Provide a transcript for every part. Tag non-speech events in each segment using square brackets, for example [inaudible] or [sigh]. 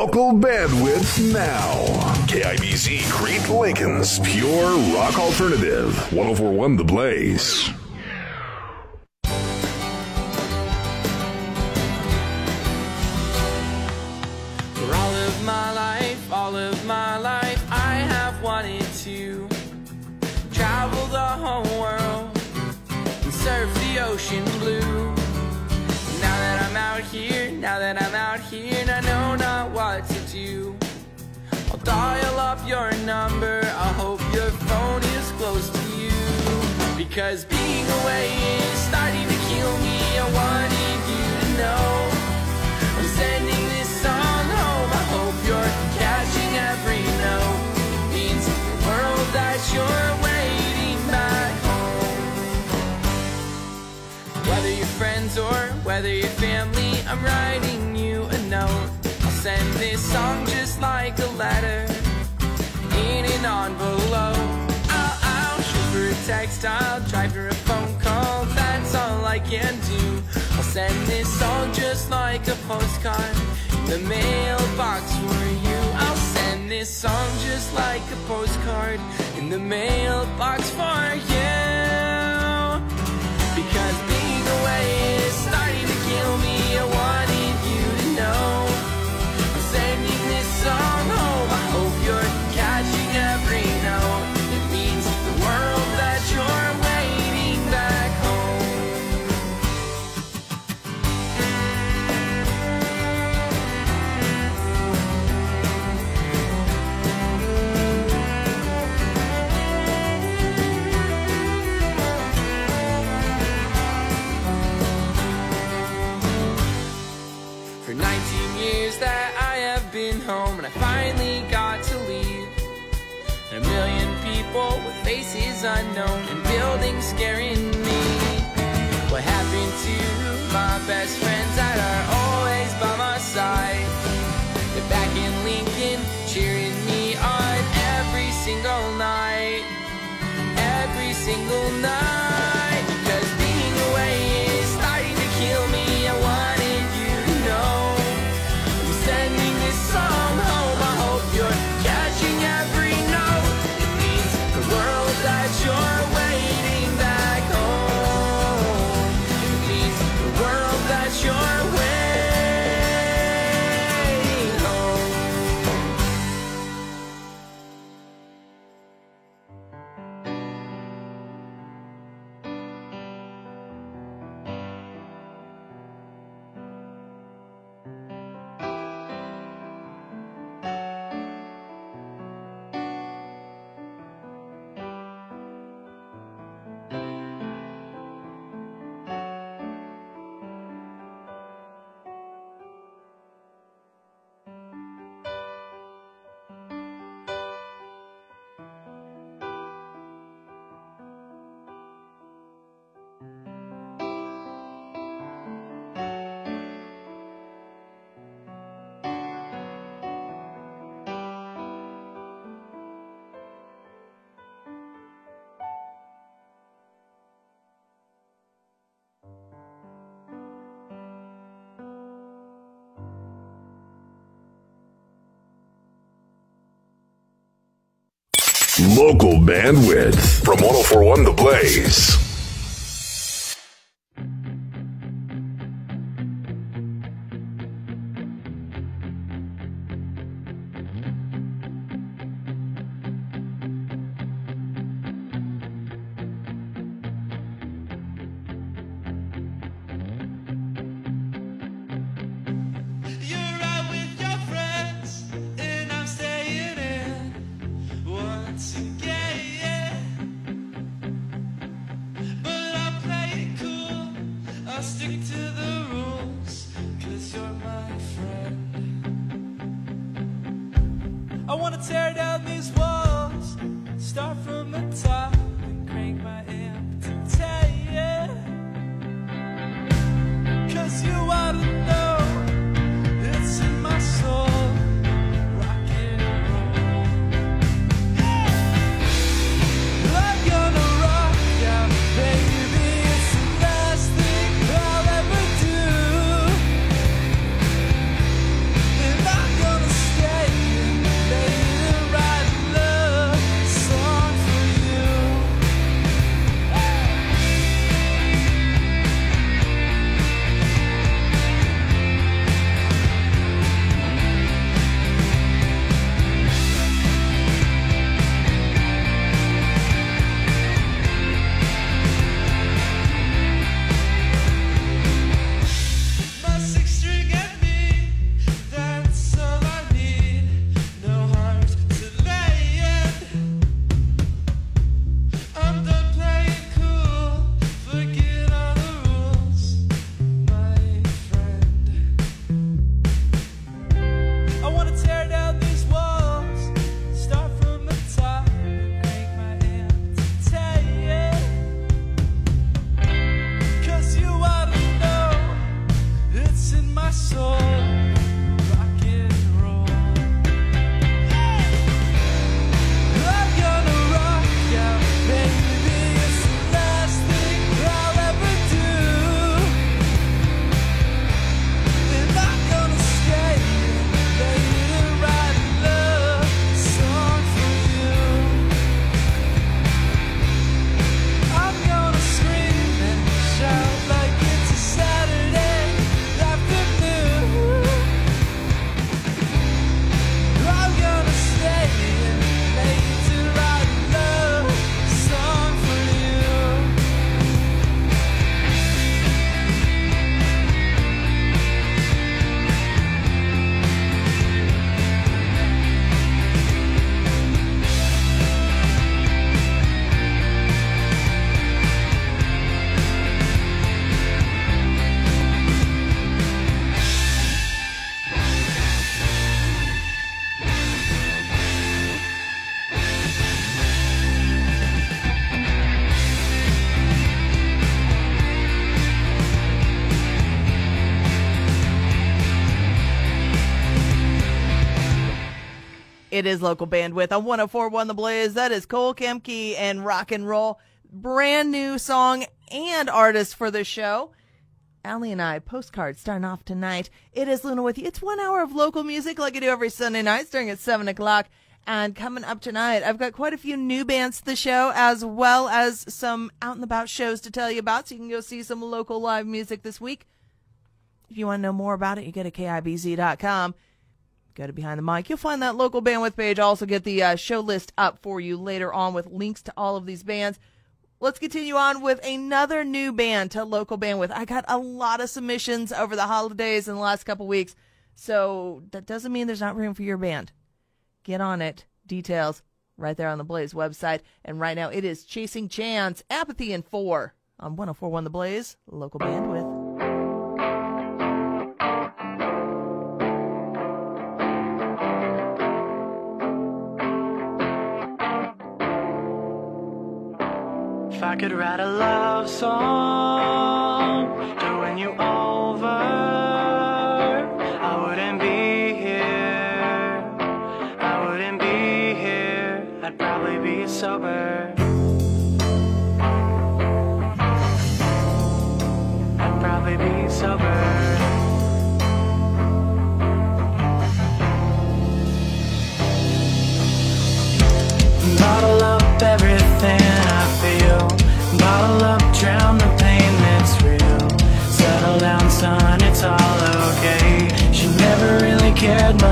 Local bandwidth now. KIBZ Crete Lincoln's Pure Rock Alternative. 1041 The Blaze. For all of my life, all of my life, I have wanted to travel the whole world and surf the ocean blue. Now that I'm out here, now that I'm out here, dial up your number, I hope your phone is close to you. Because being away is starting to kill me, I wanted you to know. I'm sending this song home. I hope you're catching every note. Means the world that you're waiting back home. Whether you're friends or whether you're family, I'm writing you a note. I'll send this song like a letter in an envelope. I'll, I'll shoot for a text, I'll drive for a phone call. That's all I can do. I'll send this song just like a postcard in the mailbox for you. I'll send this song just like a postcard in the mailbox for you. Local bandwidth from 1041 The Blaze. It is local bandwidth on 1041 The Blaze. That is Cole Kemke and rock and roll. Brand new song and artist for the show. Allie and I, postcards starting off tonight. It is Luna with you. It's one hour of local music like I do every Sunday night starting at 7 o'clock. And coming up tonight, I've got quite a few new bands to the show as well as some out and about shows to tell you about. So you can go see some local live music this week. If you want to know more about it, you go to KIBZ.com. Go to Behind the Mic. You'll find that local bandwidth page. I'll also get the uh, show list up for you later on with links to all of these bands. Let's continue on with another new band to local bandwidth. I got a lot of submissions over the holidays in the last couple weeks, so that doesn't mean there's not room for your band. Get on it. Details right there on the Blaze website. And right now it is Chasing Chance, Apathy and 4 on 1041 The Blaze, local bandwidth. I could write a love song to win you over, I wouldn't be here. I wouldn't be here. I'd probably be sober. Never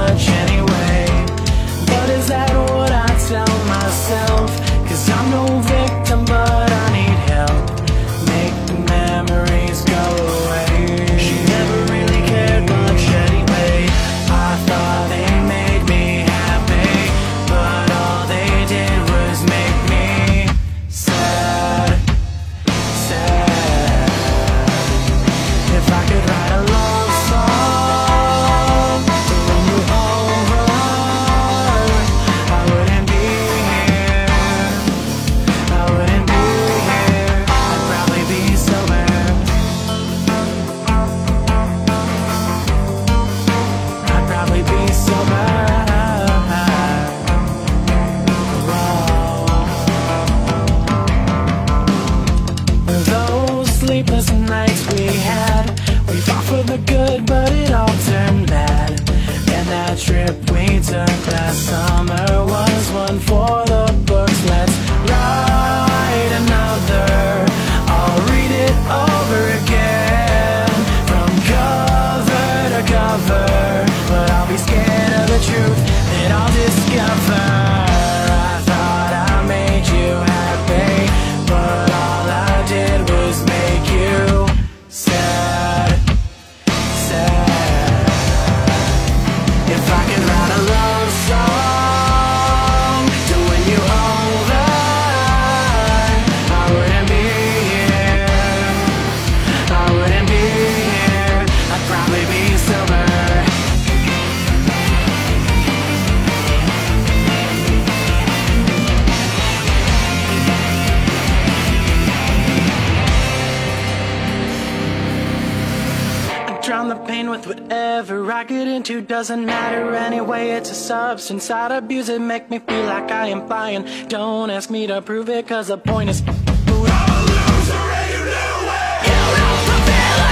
Doesn't matter anyway, it's a substance. I'd abuse it, make me feel like I am flying. Don't ask me to prove it, 'cause the point is, I'm a loser and you knew it, cause the point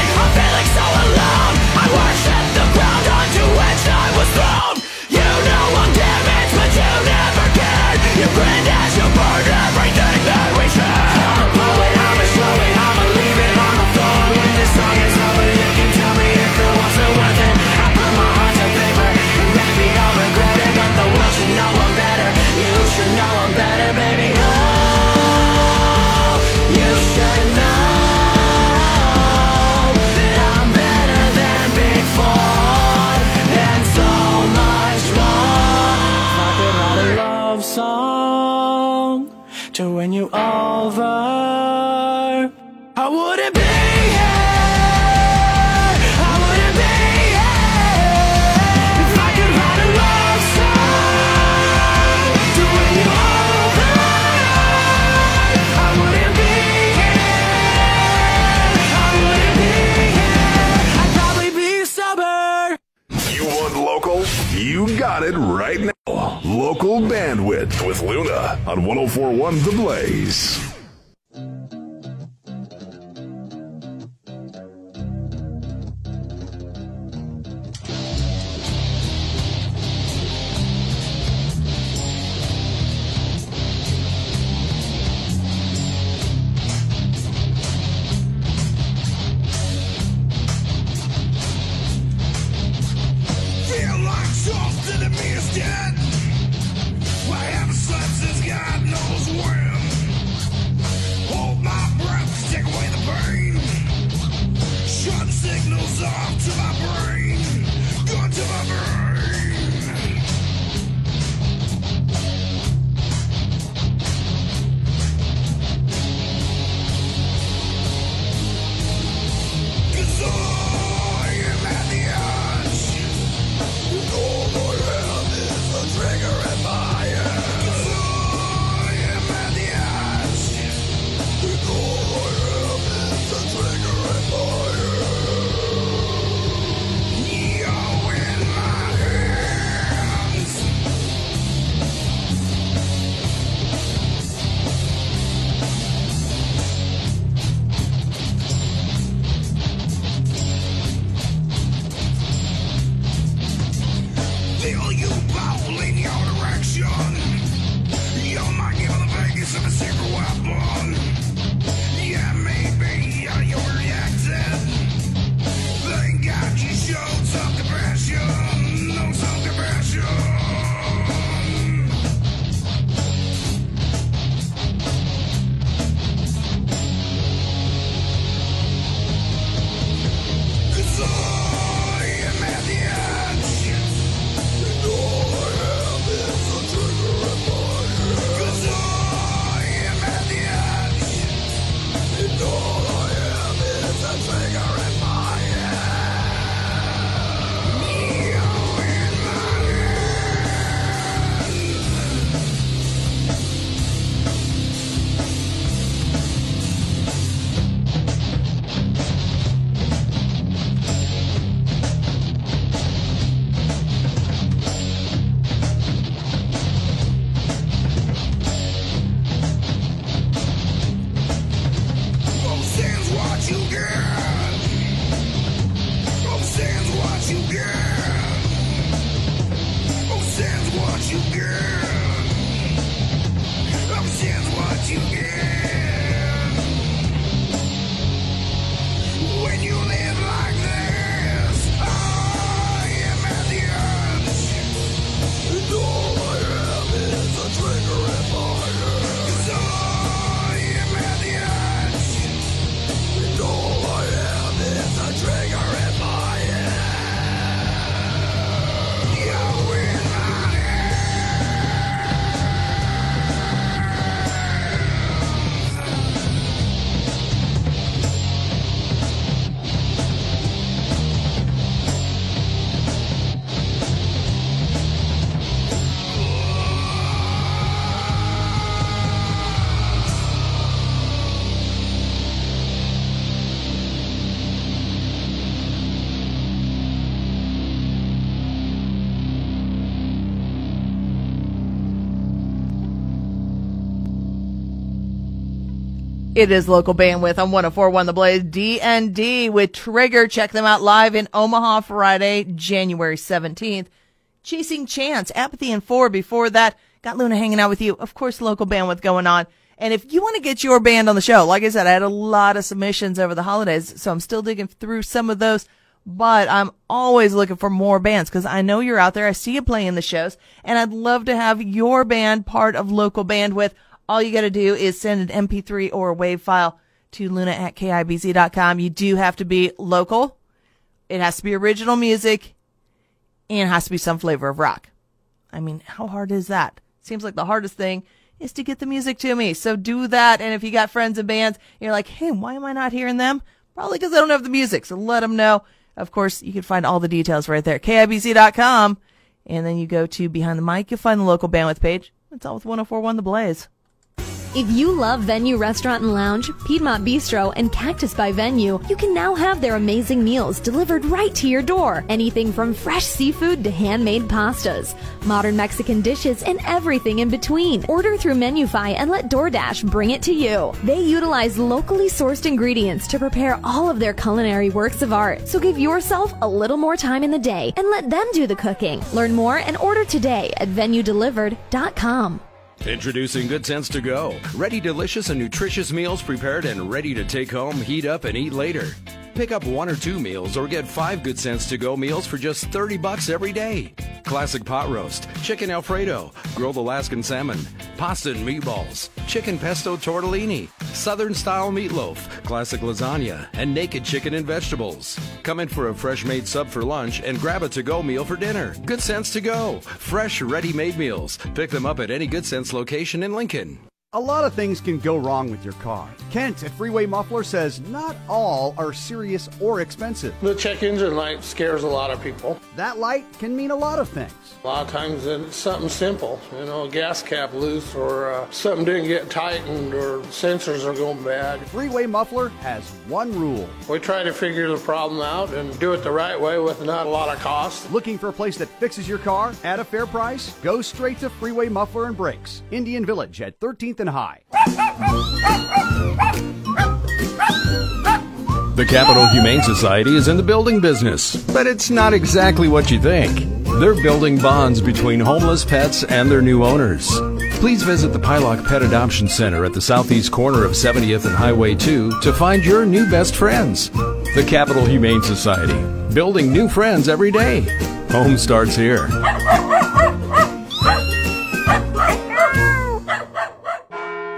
is. Better, on 1041 The Blaze. It is local bandwidth on 1041 The Blaze. D&D with Trigger. Check them out live in Omaha Friday, January 17th. Chasing Chance, Apathy and 4 before that. Got Luna hanging out with you. Of course, local bandwidth going on. And if you want to get your band on the show, like I said, I had a lot of submissions over the holidays, so I'm still digging through some of those. But I'm always looking for more bands because I know you're out there. I see you playing the shows and I'd love to have your band part of local bandwidth. All you got to do is send an MP3 or a WAV file to luna at KIBZ.com. You do have to be local. It has to be original music and it has to be some flavor of rock. I mean, how hard is that? Seems like the hardest thing is to get the music to me. So do that. And if you got friends and bands, you're like, hey, why am I not hearing them? Probably because I don't have the music. So let them know. Of course, you can find all the details right there, KIBZ.com. And then you go to Behind the Mic, you'll find the local bandwidth page. It's all with 1041 The Blaze. If you love Venue Restaurant and Lounge, Piedmont Bistro, and Cactus by Venue, you can now have their amazing meals delivered right to your door. Anything from fresh seafood to handmade pastas, modern Mexican dishes, and everything in between. Order through Menufy and let DoorDash bring it to you. They utilize locally sourced ingredients to prepare all of their culinary works of art. So give yourself a little more time in the day and let them do the cooking. Learn more and order today at venuedelivered.com. Introducing Good Sense to Go. Ready, delicious, and nutritious meals prepared and ready to take home, heat up, and eat later. Pick up one or two meals or get five Good Sense to Go meals for just 30 bucks every day. Classic pot roast, chicken alfredo, grilled Alaskan salmon, pasta and meatballs, chicken pesto tortellini, southern style meatloaf, classic lasagna, and naked chicken and vegetables. Come in for a fresh made sub for lunch and grab a to go meal for dinner. Good Sense to Go. Fresh, ready made meals. Pick them up at any Good Sense location in Lincoln. A lot of things can go wrong with your car. Kent at Freeway Muffler says not all are serious or expensive. The check engine light scares a lot of people. That light can mean a lot of things. A lot of times it's something simple, you know, a gas cap loose or uh, something didn't get tightened or sensors are going bad. Freeway Muffler has one rule. We try to figure the problem out and do it the right way with not a lot of cost. Looking for a place that fixes your car at a fair price? Go straight to Freeway Muffler and Brakes, Indian Village at 13th and High. The Capital Humane Society is in the building business, but it's not exactly what you think. They're building bonds between homeless pets and their new owners. Please visit the Pieloch Pet Adoption Center at the southeast corner of 70th and Highway 2 to find your new best friends. The Capital Humane Society, building new friends every day. Home starts here.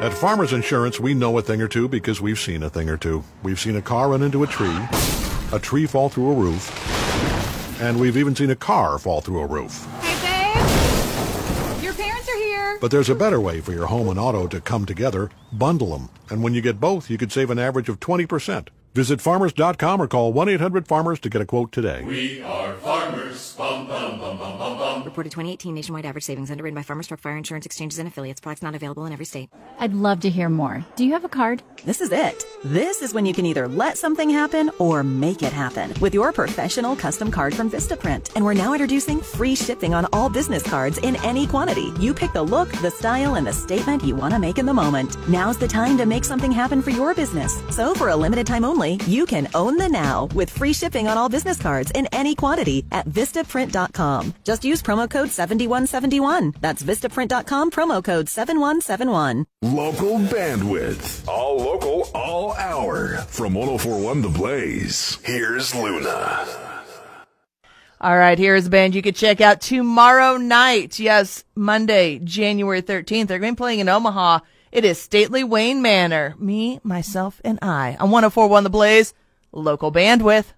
At Farmers Insurance, we know a thing or two because we've seen a thing or two. We've seen a car run into a tree, a tree fall through a roof, and we've even seen a car fall through a roof. Hey, babe! Your parents are here! But there's a better way for your home and auto to come together. Bundle them. And when you get both, you could save an average of 20%. Visit farmers.com or call 1 800 Farmers to get a quote today. We are farmers. Bum, bum, bum, bum, bum, bum. Reported 2018 nationwide average savings underwritten by Farmers Truck Fire Insurance Exchanges and Affiliates. Products not available in every state. I'd love to hear more. Do you have a card? This is it. This is when you can either let something happen or make it happen with your professional custom card from Vistaprint. And we're now introducing free shipping on all business cards in any quantity. You pick the look, the style, and the statement you want to make in the moment. Now's the time to make something happen for your business. So for a limited time only, you can own the now with free shipping on all business cards in any quantity at Vistaprint.com. Just use promo code 7171. That's Vistaprint.com promo code 7171. Local bandwidth. All local, all hour. From 1041 The Blaze. Here's Luna. All right, here's a band you could check out tomorrow night. Yes, Monday, January 13th. They're going to be playing in Omaha. It is Stately Wayne Manor. Me, myself, and I. On 1041 The Blaze, local bandwidth.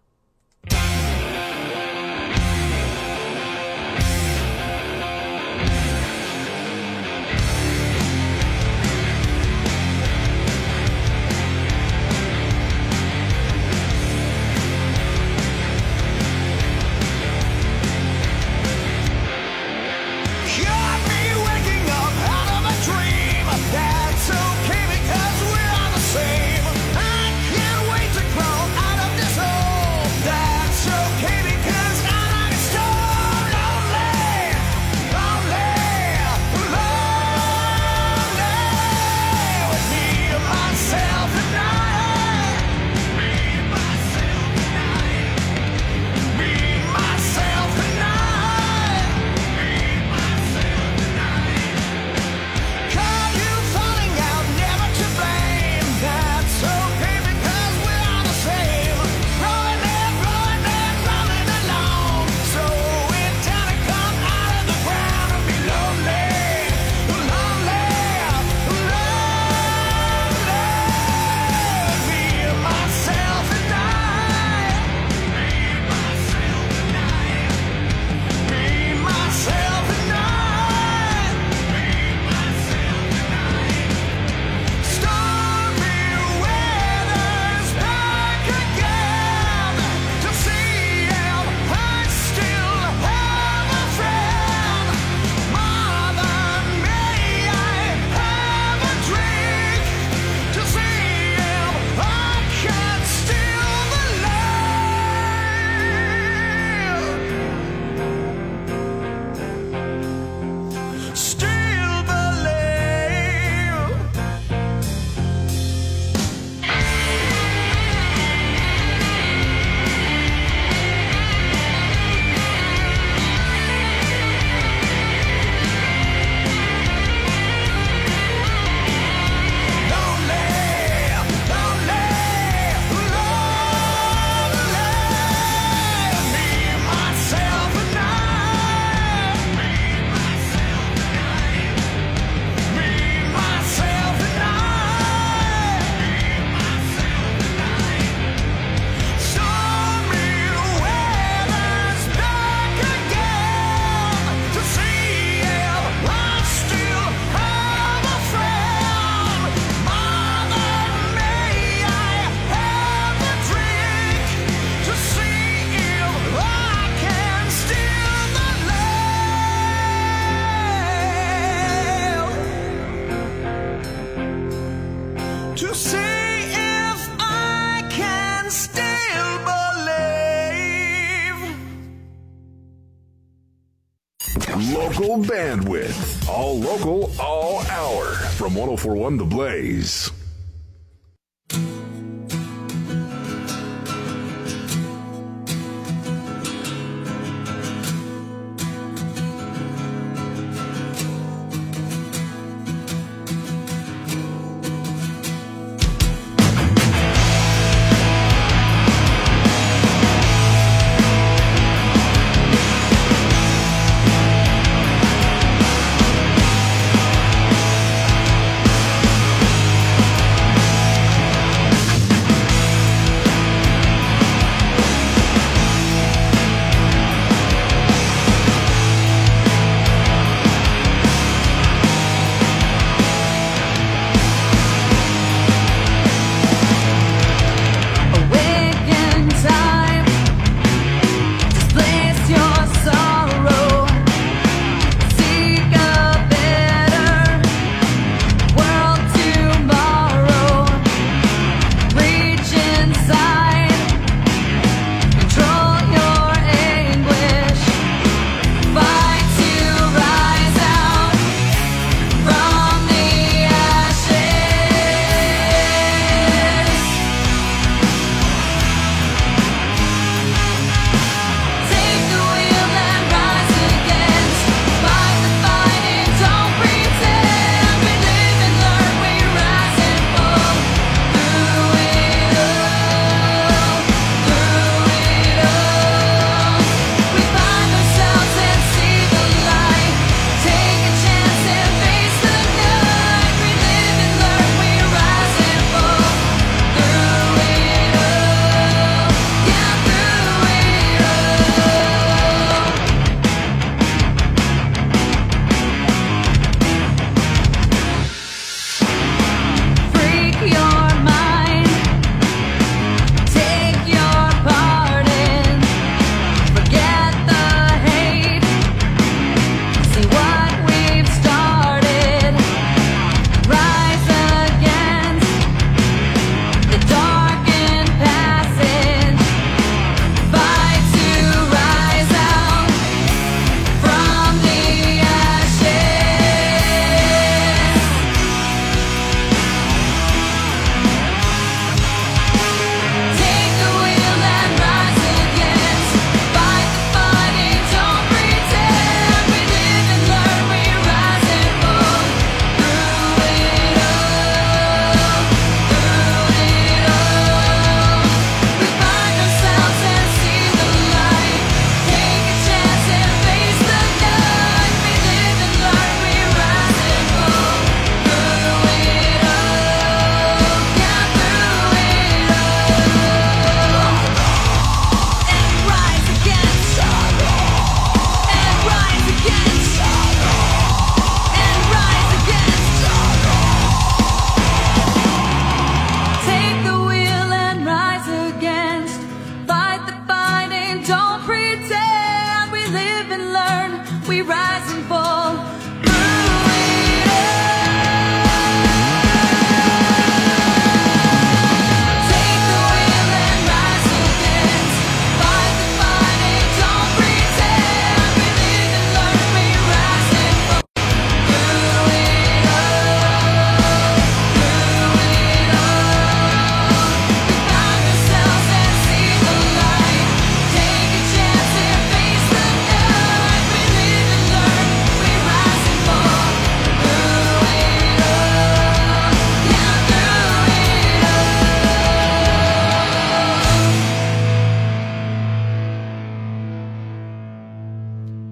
1041 The Blaze.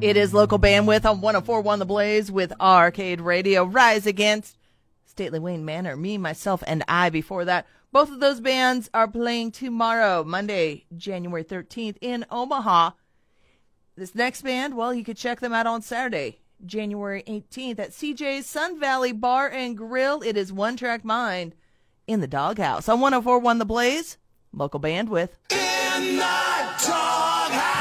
It is local bandwidth on 1041 The Blaze with Arcade Radio. Rise Against, Stately Wayne Manor, me, myself, and I before that. Both of those bands are playing tomorrow, Monday, January 13th in Omaha. This next band, well, you could check them out on Saturday, January 18th at CJ's Sun Valley Bar and Grill. It is One Track Mind in the Doghouse on 1041 The Blaze, local bandwidth. In the doghouse.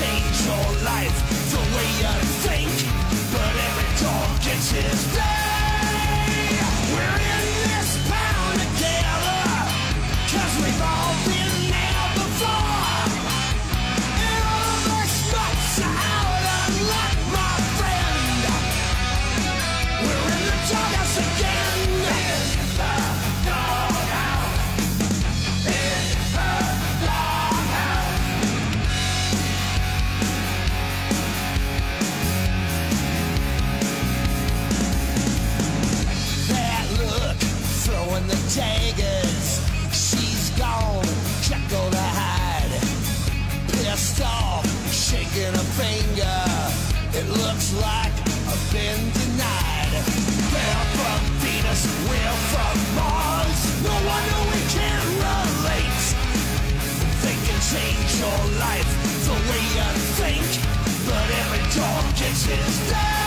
Change your life dog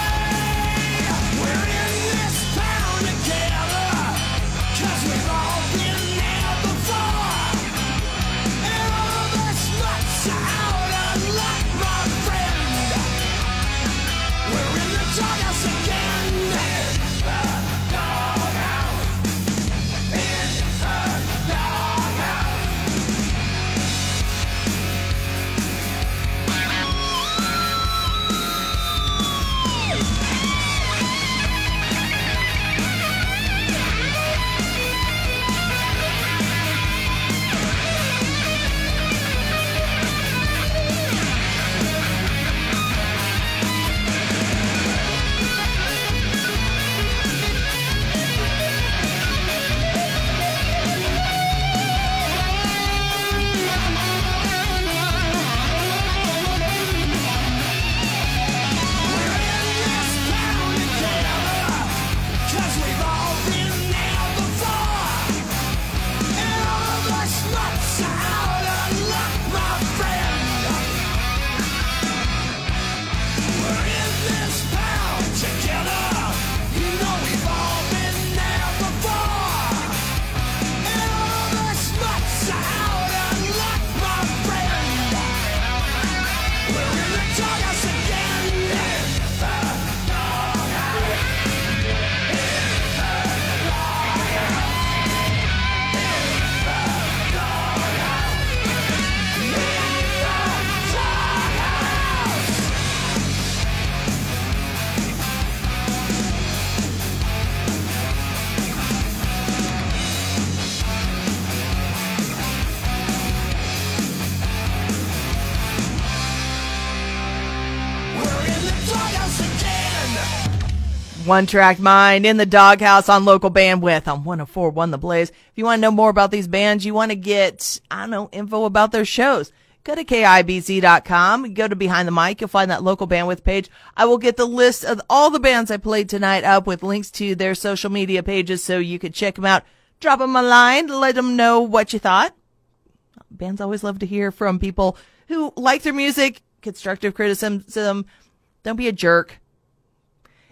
One track mind in the doghouse on local bandwidth on 1041 The Blaze. If you want to know more about these bands, you want to get, I don't know, info about their shows, go to KIBZ.com, go to Behind the Mic, you'll find that local bandwidth page. I will get the list of all the bands I played tonight up with links to their social media pages so you could check them out. Drop them a line, let them know what you thought. Bands always love to hear from people who like their music, constructive criticism. Don't be a jerk.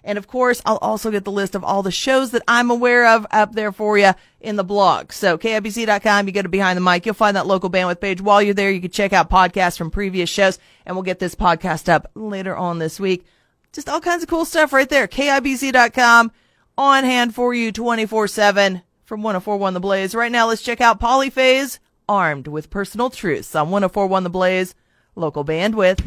And of course, I'll also get the list of all the shows that I'm aware of up there for you in the blog. So KIBZ.com, you go to behind the mic, you'll find that local bandwidth page. While you're there, you can check out podcasts from previous shows and we'll get this podcast up later on this week. Just all kinds of cool stuff right there. KIBZ.com on hand for you 24 7 from 1041 The Blaze. Right now, let's check out Polyphase armed with personal truths on 1041 The Blaze, local bandwidth.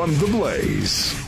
1041 The Blaze.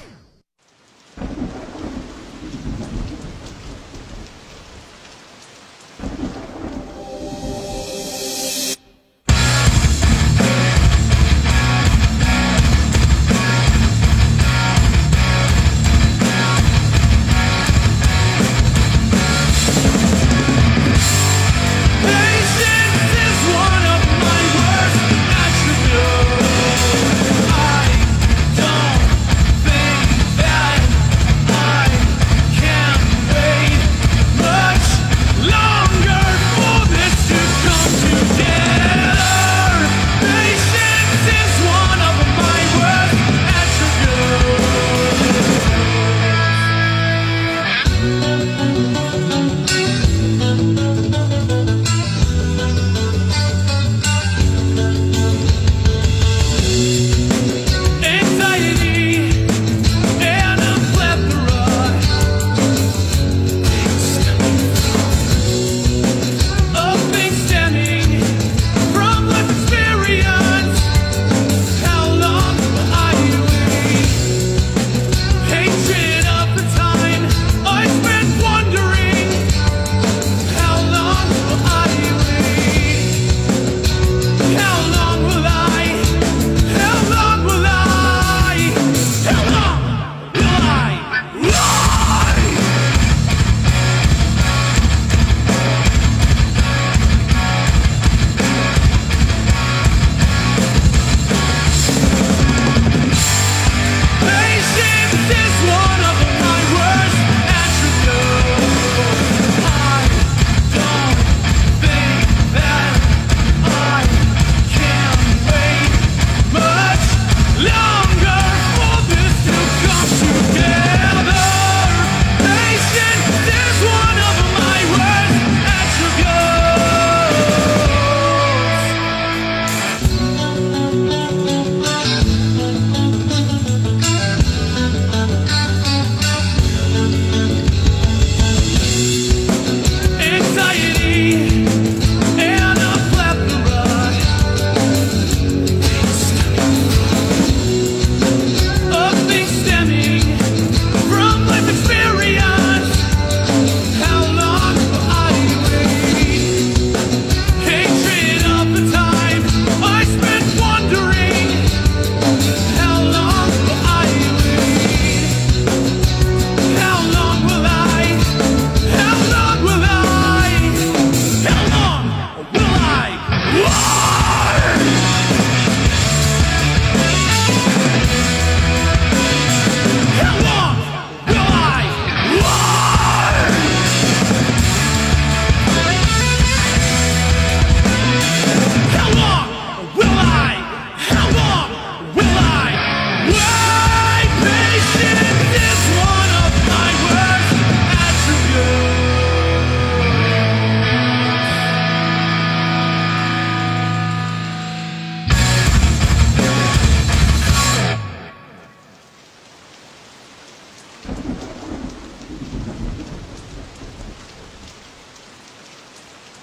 Wait,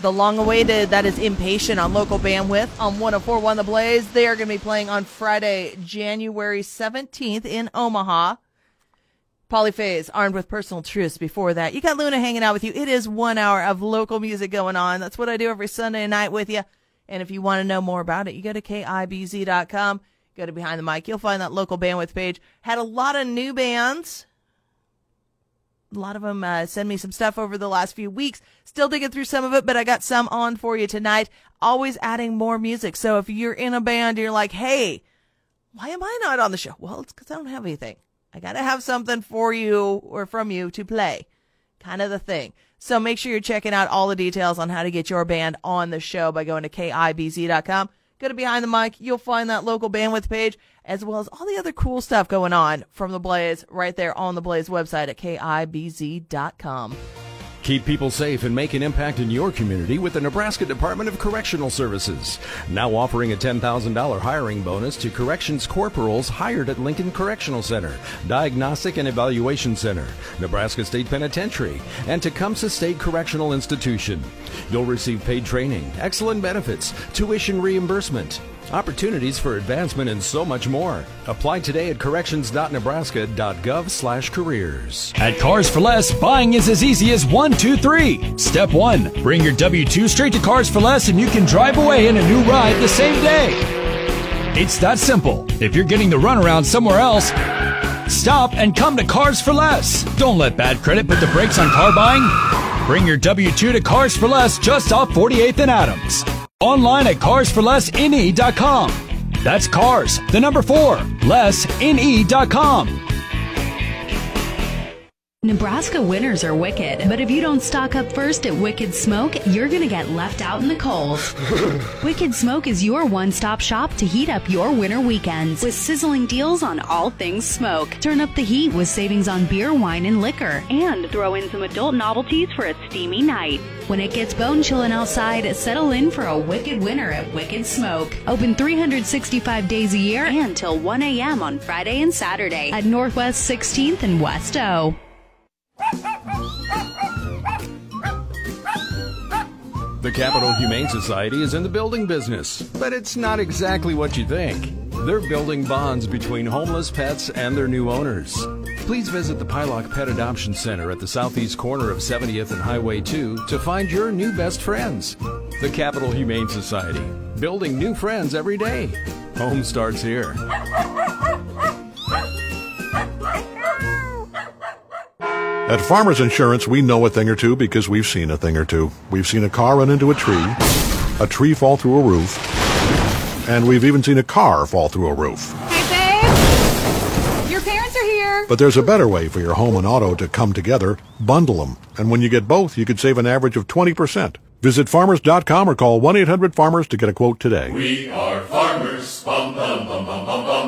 The long awaited, that is Impatient on local bandwidth on 1041 The Blaze. They are going to be playing on Friday, January 17th in Omaha. Polyphase, armed with personal truths before that. You got Luna hanging out with you. It is one hour of local music going on. That's what I do every Sunday night with you. And if you want to know more about it, you go to KIBZ.com. Go to Behind the Mic. You'll find that local bandwidth page. Had a lot of new bands a lot of them uh, send me some stuff over the last few weeks. Still digging through some of it, but I got some on for you tonight. Always adding more music. So if you're in a band, you're like, hey, why am I not on the show? Well, it's because I don't have anything. I got to have something for you or from you to play. Kind of the thing. So make sure you're checking out all the details on how to get your band on the show by going to KIBZ.com. Go to Behind the Mic. You'll find that local bandwidth page as well as all the other cool stuff going on from the Blaze right there on the Blaze website at KIBZ.com. Keep people safe and make an impact in your community with the Nebraska Department of Correctional Services. Now offering a $10,000 hiring bonus to corrections corporals hired at Lincoln Correctional Center, Diagnostic and Evaluation Center, Nebraska State Penitentiary, and Tecumseh State Correctional Institution. You'll receive paid training, excellent benefits, tuition reimbursement, opportunities for advancement, and so much more. Apply today at corrections.nebraska.gov slash careers. At Cars for Less, buying is as easy as one, two, three. Step one, bring your W 2 straight to Cars for Less and you can drive away in a new ride the same day. It's that simple. If you're getting the runaround somewhere else, stop and come to Cars for Less. Don't let bad credit put the brakes on car buying. Bring your W 2 to Cars for Less just off 48th and Adams. Online at carsforlessne.com. That's cars, the number four, less, lessne.com. Nebraska winters are wicked, but if you don't stock up first at Wicked Smoke, you're gonna get left out in the cold. [laughs] Wicked Smoke is your one-stop shop to heat up your winter weekends with sizzling deals on all things smoke. Turn up the heat with savings on beer, wine, and liquor, and throw in some adult novelties for a steamy night. When it gets bone chilling outside, settle in for a wicked winter at Wicked Smoke. Open 365 days a year and till 1 a.m. on Friday and Saturday at Northwest 16th and West O. The Capital Humane Society is in the building business, but it's not exactly what you think. They're building bonds between homeless pets and their new owners. Please visit the Pieloch Pet Adoption Center at the southeast corner of 70th and Highway 2 to find your new best friends. The Capital Humane Society, building new friends every day. Home starts here. [laughs] At Farmers Insurance, we know a thing or two because we've seen a thing or two. We've seen a car run into a tree, a tree fall through a roof, and we've even seen a car fall through a roof. Hey, babe! Your parents are here! But there's a better way for your home and auto to come together. Bundle them. And when you get both, you could save an average of 20%. Visit farmers.com or call 1-800-FARMERS to get a quote today. We are farmers. Bum, bum, bum,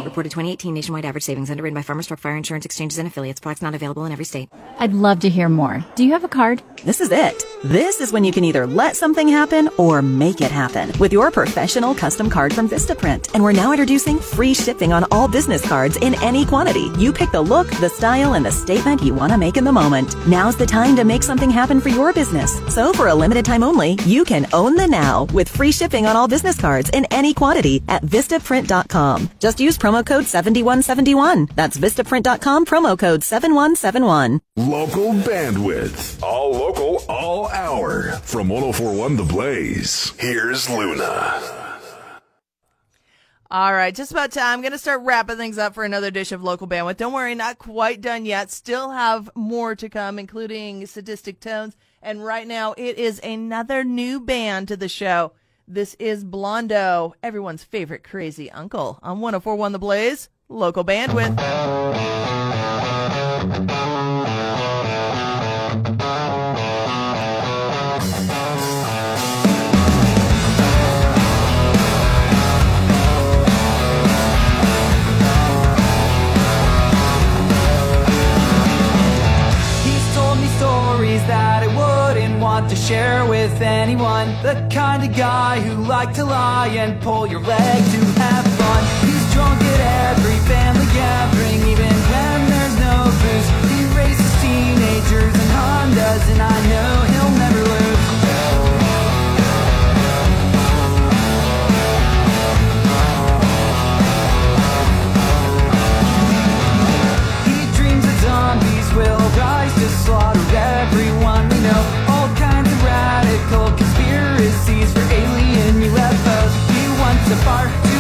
Reported 2018 nationwide average savings underwritten by Farmers Truck Fire Insurance Exchanges and Affiliates. Products not available in every state. I'd love to hear more. Do you have a card? This is it. This is when you can either let something happen or make it happen with your professional custom card from Vistaprint. And we're now introducing free shipping on all business cards in any quantity. You pick the look, the style, and the statement you want to make in the moment. Now's the time to make something happen for your business. So for a limited time only, you can own the now with free shipping on all business cards in any quantity at Vistaprint.com. Just use promo code 7171. That's Vistaprint.com promo code 7171. Local bandwidth. All local, all hour. From 1041 The Blaze, here's Luna. All right, just about time. I'm going to start wrapping things up for another dish of local bandwidth. Don't worry, not quite done yet. Still have more to come, including Sadistic Tones. And right now, it is another new band to the show. This is Blondo, everyone's favorite crazy uncle on 1041 The Blaze, local bandwidth. Anyone. The kind of guy who liked to lie and pull your leg to have fun. He's drunk at every family gathering, even when there's no booze. He races teenagers and Hondas, and I know he'll never lose. He dreams that zombies will rise to slaughter everyone we know. Conspiracies for alien UFOs. He wants a bar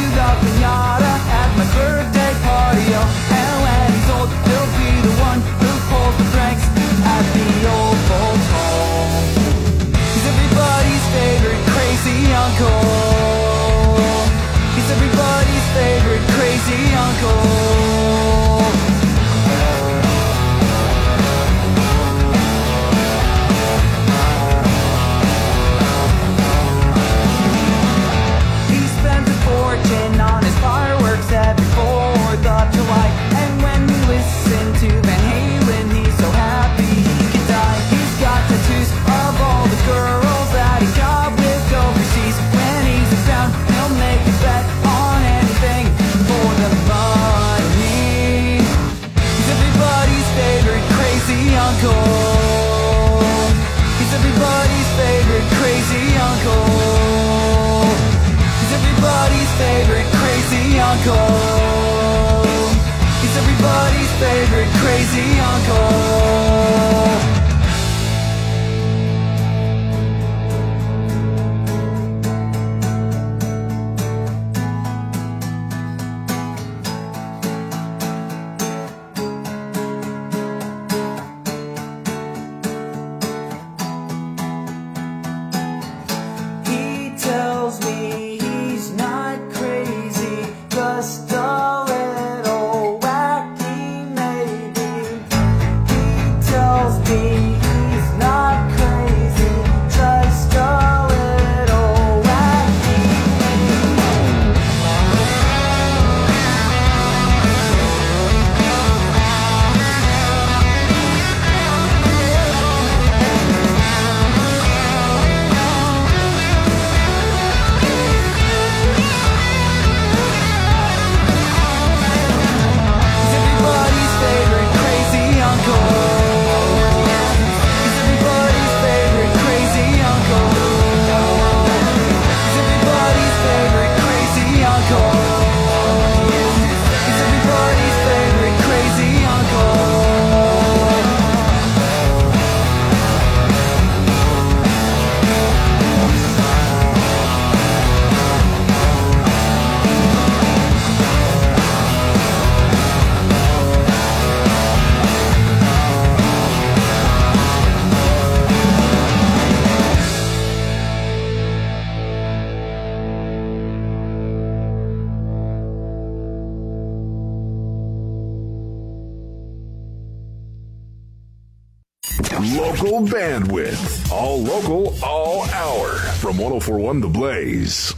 won the blaze.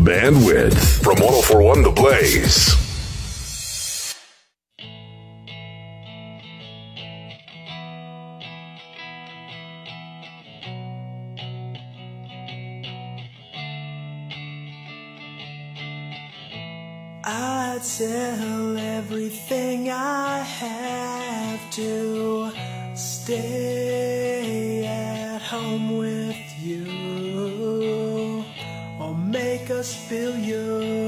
bandwidth from 1041 The Blaze. I tell everything I have to stay at home with make us feel you.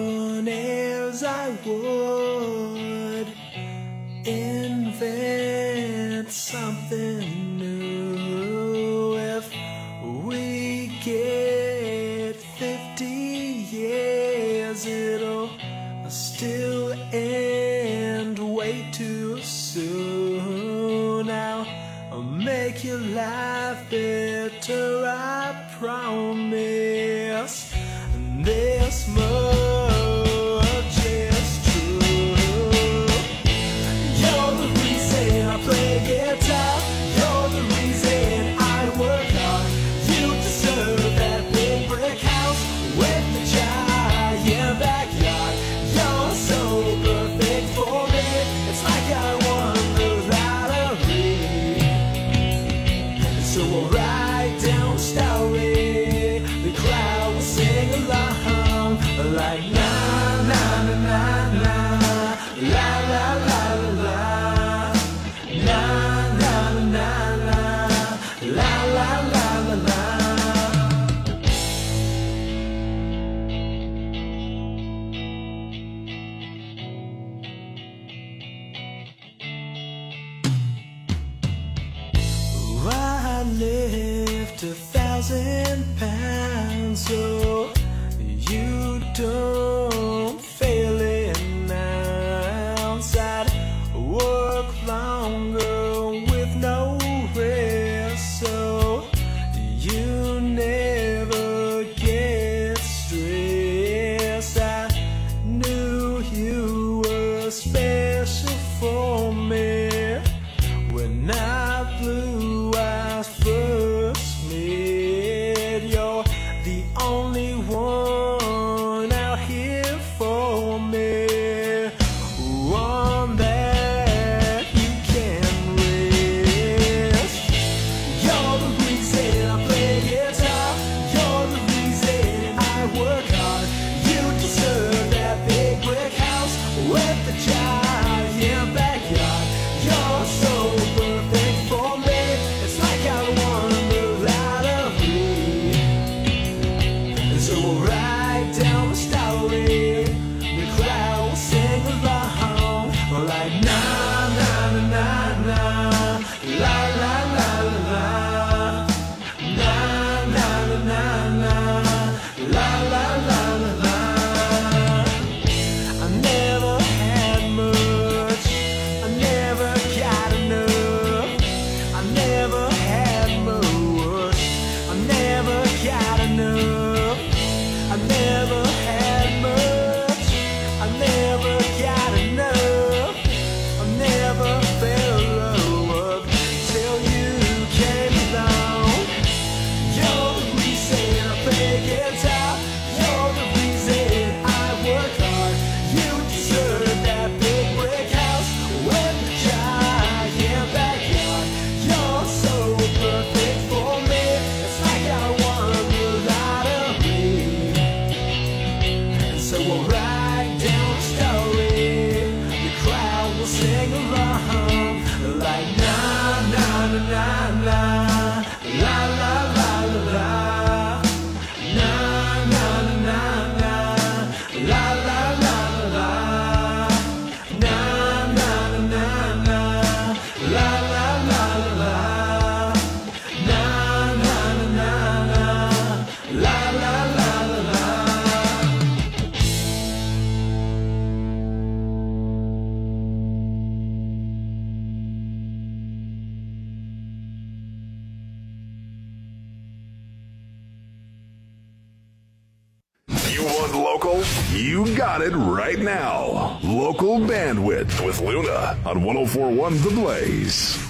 1041 The Blaze.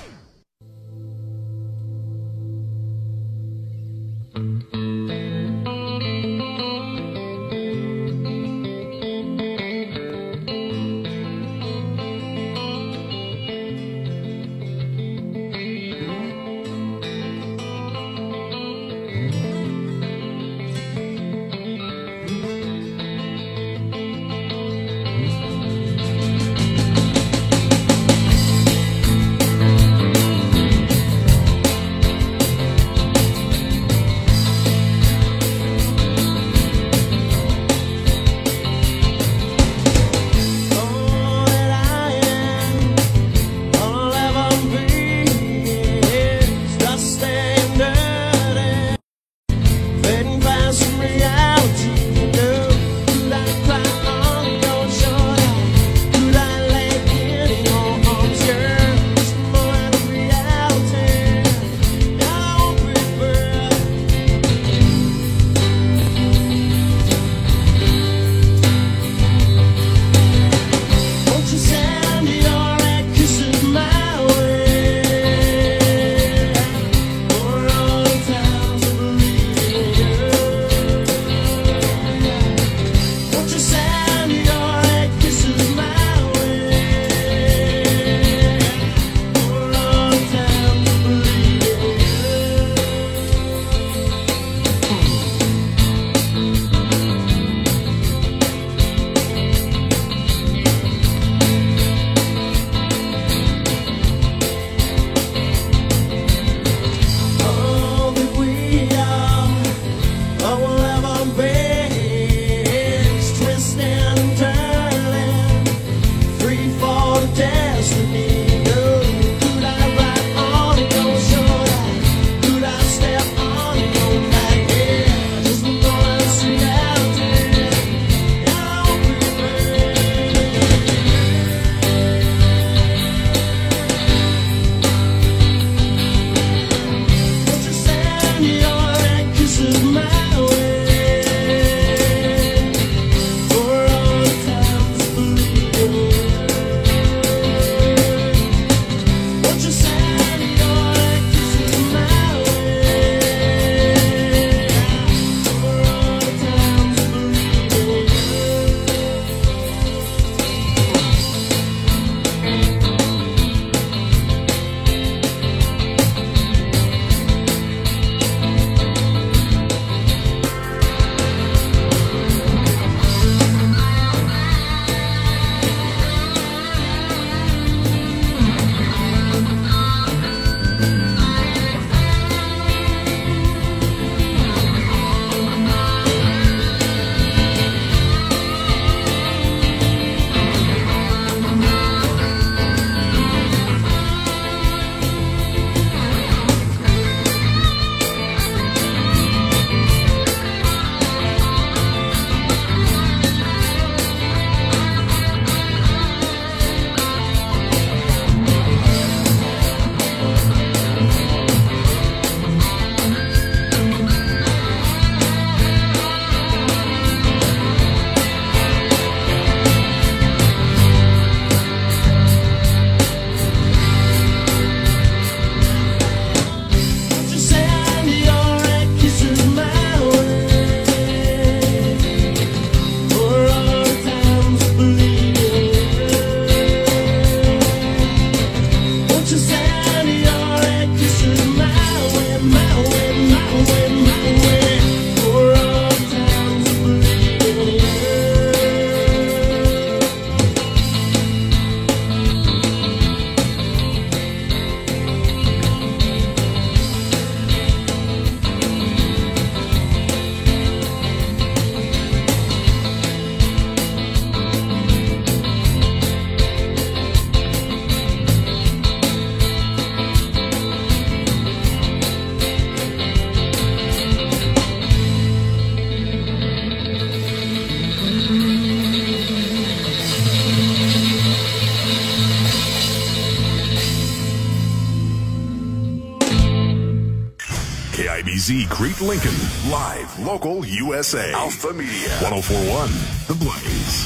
Lincoln. Live, local, USA. Alpha Media. 1041 The Blaze.